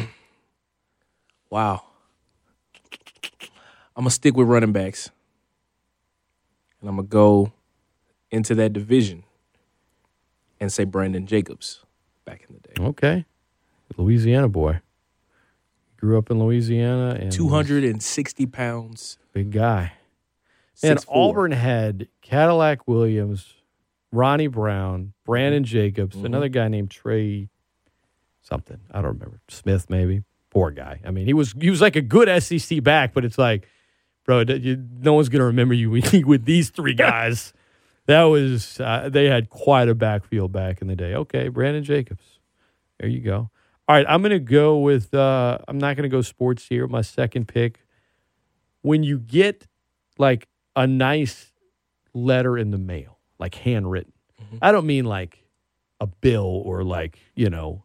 Wow. I'm gonna stick with running backs, and I'm gonna go into that division and say Brandon Jacobs back in the day.
Okay. Louisiana boy. Grew up in Louisiana and
Two hundred and sixty pounds.
big guy. And
6'4".
Auburn had Cadillac Williams, Ronnie Brown, Brandon Jacobs,
Mhm.
another guy named Trey something. I don't remember. Smith maybe. Poor guy. I mean, he was he was like a good SEC back, but it's like, bro, you, no one's gonna remember you with, with these three guys. that was uh, they had quite a backfield back in the day. Okay, Brandon Jacobs. There you go. All right, I'm gonna go with. Uh, I'm not gonna go sports here. My second pick. When you get like a nice letter in the mail, like handwritten.
Mhm.
I don't mean like a bill or like you know.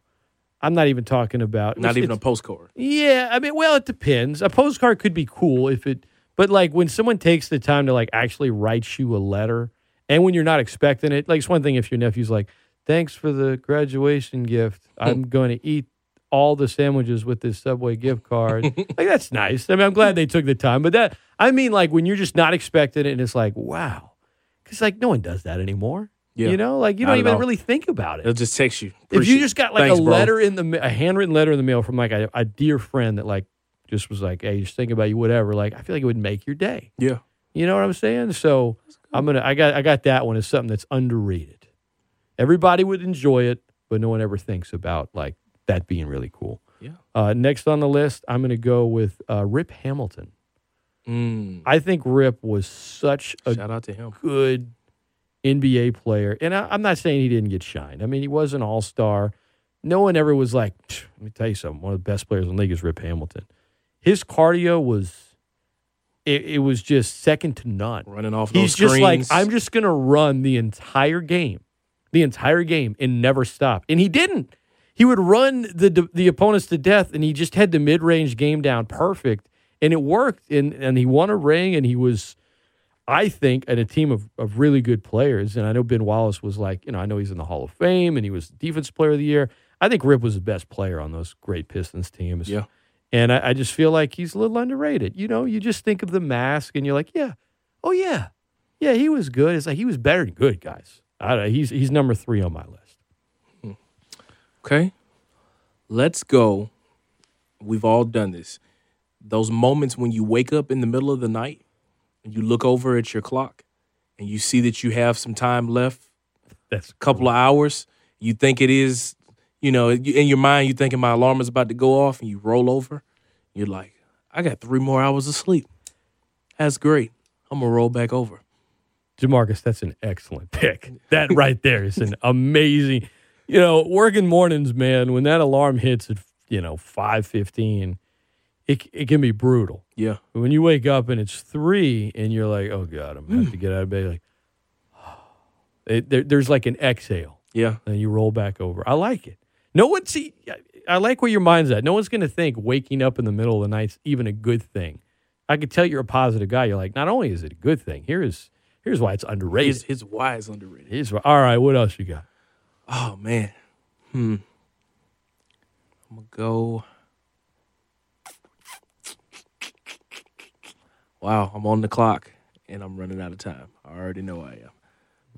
I'm not even talking about
Not even a postcard.
yeah, I mean, well, it depends. A postcard could be cool if it, but like when someone takes the time to like actually write you a letter, and when you're not expecting it, like it's one thing if your nephew's like, "Thanks for the graduation gift. I'm going to eat all the sandwiches with this Subway gift card." like that's nice. I mean, I'm glad they took the time, but that I mean, like when you're just not expecting it, and it's like, wow, because like no one does that anymore.
Yeah.
You know, like you
Not
don't even
all.
really think about it
It'll just text you.
if you just got like
Thanks,
a
bro.
letter in the ma- a handwritten letter in the mail from like a, a dear friend that like just was like, hey, just thinking about you, whatever. Like, I feel like it would make your day.
Yeah.
You know what I'm saying? So I'm gonna I got I got that one as something that's underrated. Everybody would enjoy it, but no one ever thinks about like that being really cool.
Yeah.
Uh, next on the list, I'm gonna go with uh, Rip Hamilton.
Mm.
I think Rip was such a
Shout out to him.
good NBA player. And I, I'm not saying he didn't get shined. I mean, he was an all star. No one ever was like, let me tell you something. One of the best players in the league is Rip Hamilton. His cardio was, it, it was just second to none.
Running off those
He's just like. I'm just going to run the entire game, the entire game, and never stop. And he didn't. He would run the the opponents to death, and he just had the mid range game down perfect, and it worked. And and he won a ring, and he was, I think, at a team of of really good players. And I know Ben Wallace was like, you know, I know he's in the Hall of Fame, and he was Defense Player of the Year. I think Rip was the best player on those great Pistons teams.
Yeah.
And I, I just feel like he's a little underrated. You know, you just think of the mask and you're like, yeah, oh yeah, yeah, he was good. It's like he was better than good guys. I don't, he's he's number three on my list.
Okay. Let's go. We've all done this. Those moments when you wake up in the middle of the night and you look over at your clock and you see that you have some time left,
That's
a couple of hours. You think it is, you know, in your mind, you're thinking my alarm is about to go off and you roll over. You're like, I got three more hours of sleep. That's great. I'm going to roll back over.
Jamarcus. That's an excellent pick. That right there is an amazing. You know, working mornings, man. When that alarm hits at you know five fifteen, it it can be brutal.
Yeah.
But when you wake up and it's three, and you're like, "Oh God, I'm gonna have to hmm. get out of bed." Like, it, there, there's like an exhale,
Yeah.
and you roll back over. I like it. No one see. I- like where your mind's at. No one's gonna think waking up in the middle of the night's even a good thing. I could tell you're a positive guy. You're like, not only is it a good thing, here is here's why it's underrated.
His, his why is underrated.
All right, what else you got?
Oh man. Hmm. I'm gonna go. Wow, I'm on the clock and I'm running out of time. I already know I am.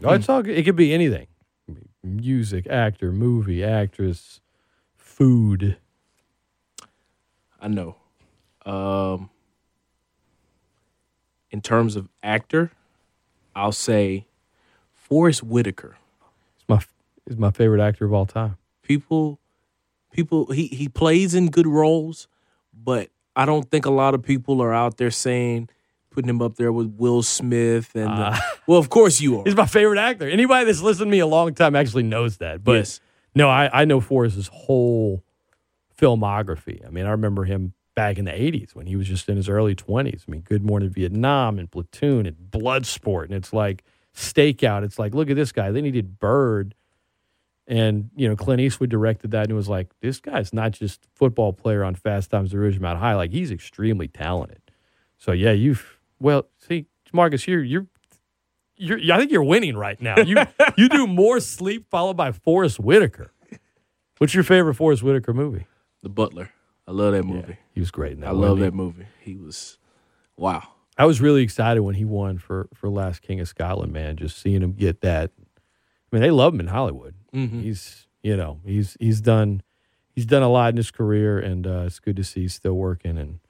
Oh, it's all good. It could be anything. It could be Music, actor, movie, actress, food.
I know. Um in terms of actor, I'll say Forest Whitaker.
It's my is my favorite actor of all time.
people people he he plays in good roles but i don't think a lot of people are out there saying putting him up there with will smith and the- well of course you are
He's my favorite actor. Anybody that's listened to me a long time actually knows that. But
yes
no, I, I know Forest's whole filmography. I mean, I remember him back in the 80s when he was just in his early 20s. I mean, Good Morning Vietnam and Platoon and Bloodsport. And it's like Stakeout. It's like, look at this guy. Then he did Bird. And, you know, Clint Eastwood directed that and it was like, this guy's not just football player on Fast Times at Ridgemont High. Like, he's extremely talented. So, yeah, you've, well, see, Marcus, here, you're, you're, I think you're winning right now. You, you do more sleep followed by Forest Whitaker. What's your favorite Forest Whitaker movie?
the butler i love that movie
He was great in that.
i love that movie he was wow
I was really excited when he won for for Last King of Scotland. Man, just seeing him get that. I mean, they love him in Hollywood.
Mhm.
He's you know he's he's done he's done a lot in his career, and uh, it's good to see he's still working. And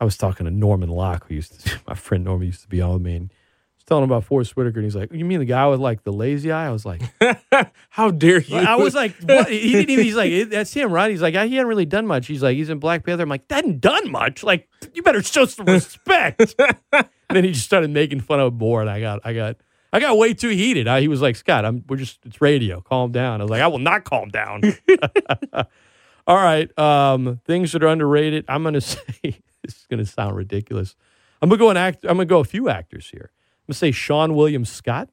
I was talking to Norman Locke, who used to my friend Norman used to be on with me, and I was telling him about Forest Whitaker, and he's like, "You mean the guy with like the lazy eye?" I was like.
how dare you
I was like, what? He didn't even, he's like, "Eh, that's him, right? He's like, he hadn't really done much. He's like, he's in Black Panther. I'm like, that hadn't done much. Like, you better show some respect. and then he just started making fun of more, and I got, I got, I got way too heated. I, he was like, Scott, I'm, we're just, it's radio. Calm down. I was like, I will not calm down. All right. Um, things that are underrated. I'm gonna say this is gonna sound ridiculous. I'm gonna go an act. I'm gonna go a few actors here. I'm gonna say Seann William Scott.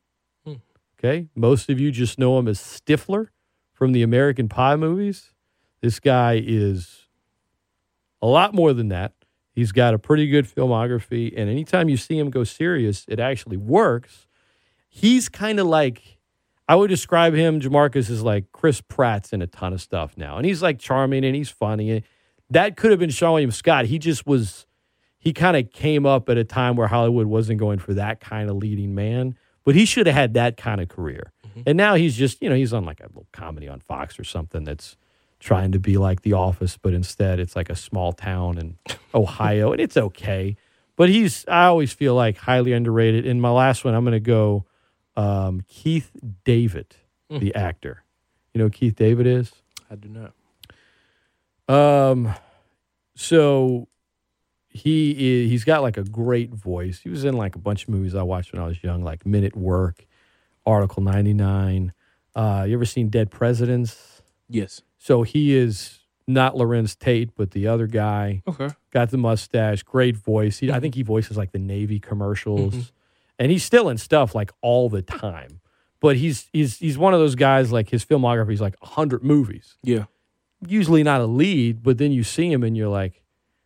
Okay. Most of you just know him as Stifler from the American Pie movies. This guy is a lot more than that. He's got a pretty good filmography, and anytime you see him go serious, it actually works. He's kind of like I would describe him, Jamarcus, as like Chris Pratt's in a ton of stuff now, and he's like charming and he's funny. That could have been Seann William Scott. He just was. He kind of came up at a time where Hollywood wasn't going for that kind of leading man, but he should have had that kind of career. Mm-hmm. And now he's just, you know, he's on like a little comedy on Fox or something that's trying to be like The Office, but instead it's like a small town in Ohio, and it's okay. But he's, I always feel like highly underrated. In my last one, I'm going to go um, Keith David, the actor. You know who Keith David is?
i do not
Um, so he is, he's got like a great voice. He was in like a bunch of movies I watched when I was young, like Men at Work. Article 99. Uh, you ever seen Dead Presidents?
Yes.
So he is not Larenz Tate, but the other guy.
Okay.
Got the mustache, great voice. He, I think he voices like the Navy commercials, and he's still in stuff like all the time. But he's he's he's one of those guys like his filmography is like hundred movies.
Yeah.
Usually not a lead, but then you see him and you're like,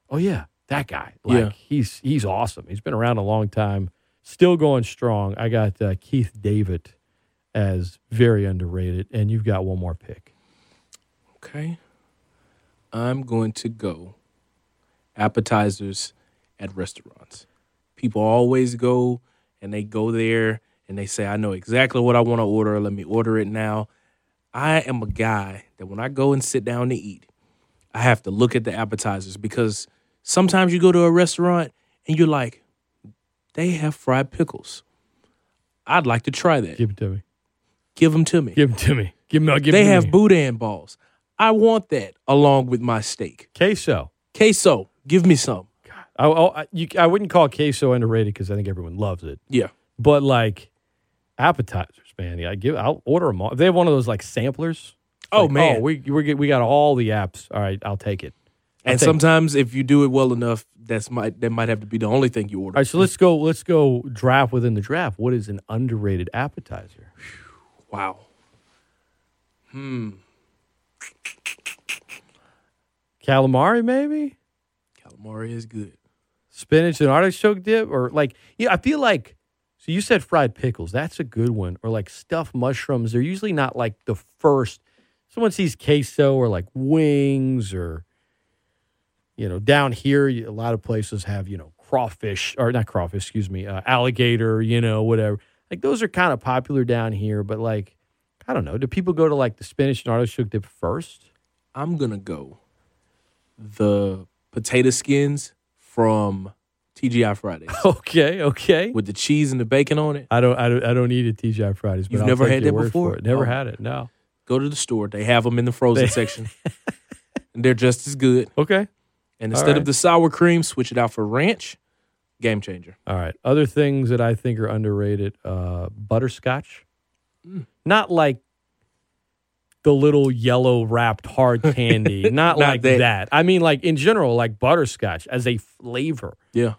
oh yeah, that guy. Like
Yeah.
he's he's awesome. He's been around a long time, still going strong. I got uh, Keith David as very underrated, and you've got one more pick.
Okay. I'm going to go appetizers at restaurants. People always go and they go there and they say, I know exactly what I want to order. Let me order it now. I am a guy that when I go and sit down to eat, I have to look at the appetizers because sometimes you go to a restaurant and you're like, they have fried pickles. I'd like to try that.
Give it to me.
Give them to me.
Give them to me. Give me. Give
they
to
have
me.
boudin balls. I want that along with my steak.
queso.
Queso, give me some.
I, I, you, I wouldn't call queso underrated because I think everyone loves it.
Yeah.
But like appetizers, man, yeah, I give. I'll order them all. If they have one of those like samplers.
Oh,
like,
man.
we we we got all the apps. All right, I'll take it. I'll
And
take-
sometimes if you do it well enough, that's might that might have to be the only thing you order.
All right, so let's go. Let's go draft within the draft. What is an underrated appetizer?
Wow. Hmm.
Calamari, maybe
Calamari is good.
Spinach and artichoke dip, or like yeah. I feel like so. You said fried pickles. That's a good one. Or like stuffed mushrooms. They're usually not like the first. Someone sees queso or like wings or you know down here a lot of places have you know crawfish or not crawfish excuse me uh, alligator you know whatever like those are kind of popular down here but like i don't know do people go to like the spinach and artichoke dip first
I'm gonna go the potato skins from TGI Fridays
okay okay
with the cheese and the bacon on it.
i don't i don't, I don't eat at tgi fridays but
You've
I'll
never had that before?
never
Oh.
had it no
Go to the store. They have them in the frozen
They-
section. and they're just as good.
okay
And instead
right.
of the sour cream, switch it out for ranch. Game changer.
All right. Other things that I think are underrated: uh, butterscotch.
Mm.
Not like the little yellow wrapped hard candy. Not,
Not
like that.
that.
I mean, like in general, like butterscotch as a flavor.
Yeah.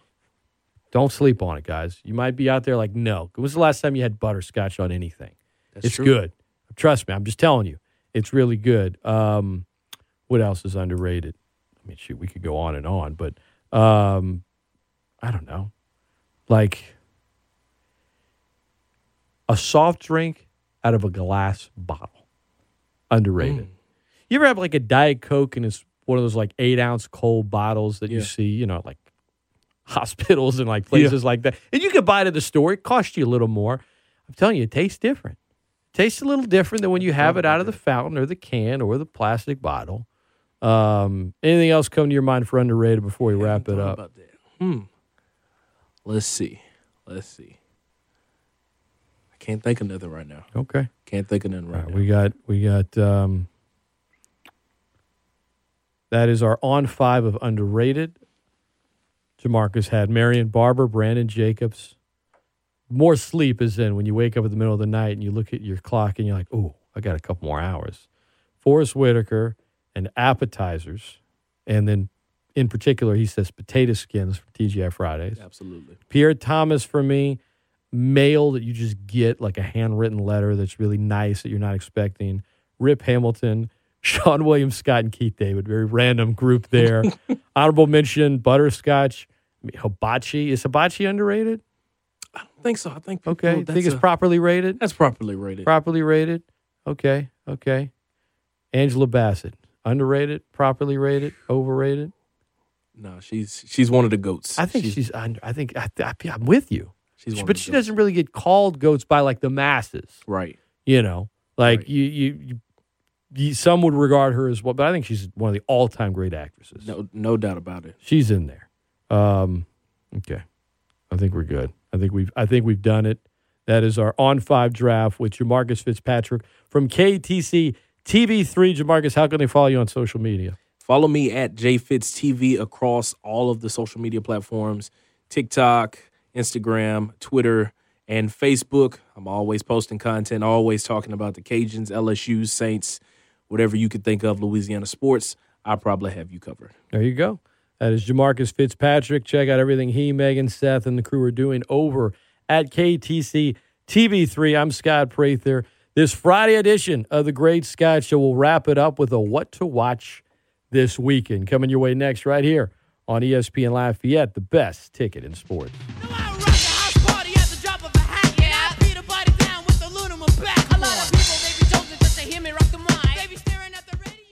Don't sleep on it, guys. You might be out there like, no. When was the last time you had butterscotch on anything?
That's
it's
true.
good. Trust me. I'm just telling you. It's really good. Um, what else is underrated? I mean, shoot, we could go on and on, but um, I don't know. Like a soft drink out of a glass bottle. Underrated. You ever have like a Diet Coke and it's one of those like eight ounce cold bottles that you see, you know, like hospitals and like places like that. And you could buy it at the store. It costs you a little more. I'm telling you, it tastes different. It tastes a little different than when you have it out of the fountain or the can or the plastic bottle. Um, anything else come to your mind for underrated before we wrap it up?
Hmm. Let's see. Let's see. Can't think of nothing right now.
Okay.
Can't think of nothing right,
right,
now.
we got we got um that is our on five of underrated. Jamarcus had Marion Barber, Brandon Jacobs. More sleep is in when you wake up in the middle of the night and you look at your clock and you're like, oh, I got a couple more hours. Forest Whitaker and appetizers. And then in particular, he says potato skins for TGI Fridays.
Absolutely.
Pierre Thomas for me, mail that you just get like a handwritten letter that's really nice that you're not expecting. Rip Hamilton, Seann William Scott, and Keith David. Very random group there. Honorable mention: butterscotch, I hibachi. Is hibachi underrated?
I don't think so. I think people,
Okay,
that's
think it's
a-
properly rated.
that's properly rated.
Properly rated. Okay, okay. Angela Bassett, underrated, properly rated, overrated.
no, she's she's one of the goats.
I think she's. under, I think I, I, I'm with you.
She's one
but she doesn't really get called goats by like the masses.
right.
You know, like
Right.
you, you, you, you, some would regard her as well, but I think she's one of the all-time great actresses.
No, no doubt about it.
She's in there. Um, okay, I think we're good. I think we've, I think we've done it. That is our on five draft with Jamarcus Fitzpatrick from KATC TV3. Jamarcus, how can they follow you on social media?
Follow me at JFitsTV across all of the social media platforms TikTok, Instagram, Twitter, and Facebook. I'm always posting content, always talking about the Cajuns, LSU, Saints, whatever you could think of, Louisiana sports. I'll probably have you covered.
There you go. That is Jamarcus Fitzpatrick. Check out everything he, Megan, Seth, and the crew are doing over at KATC TV3. I'm Scott Prather. This Friday edition of the Great Scott Show will wrap it up with a what to watch this weekend. Coming your way next, right here on ESPN Lafayette, the best ticket in sports.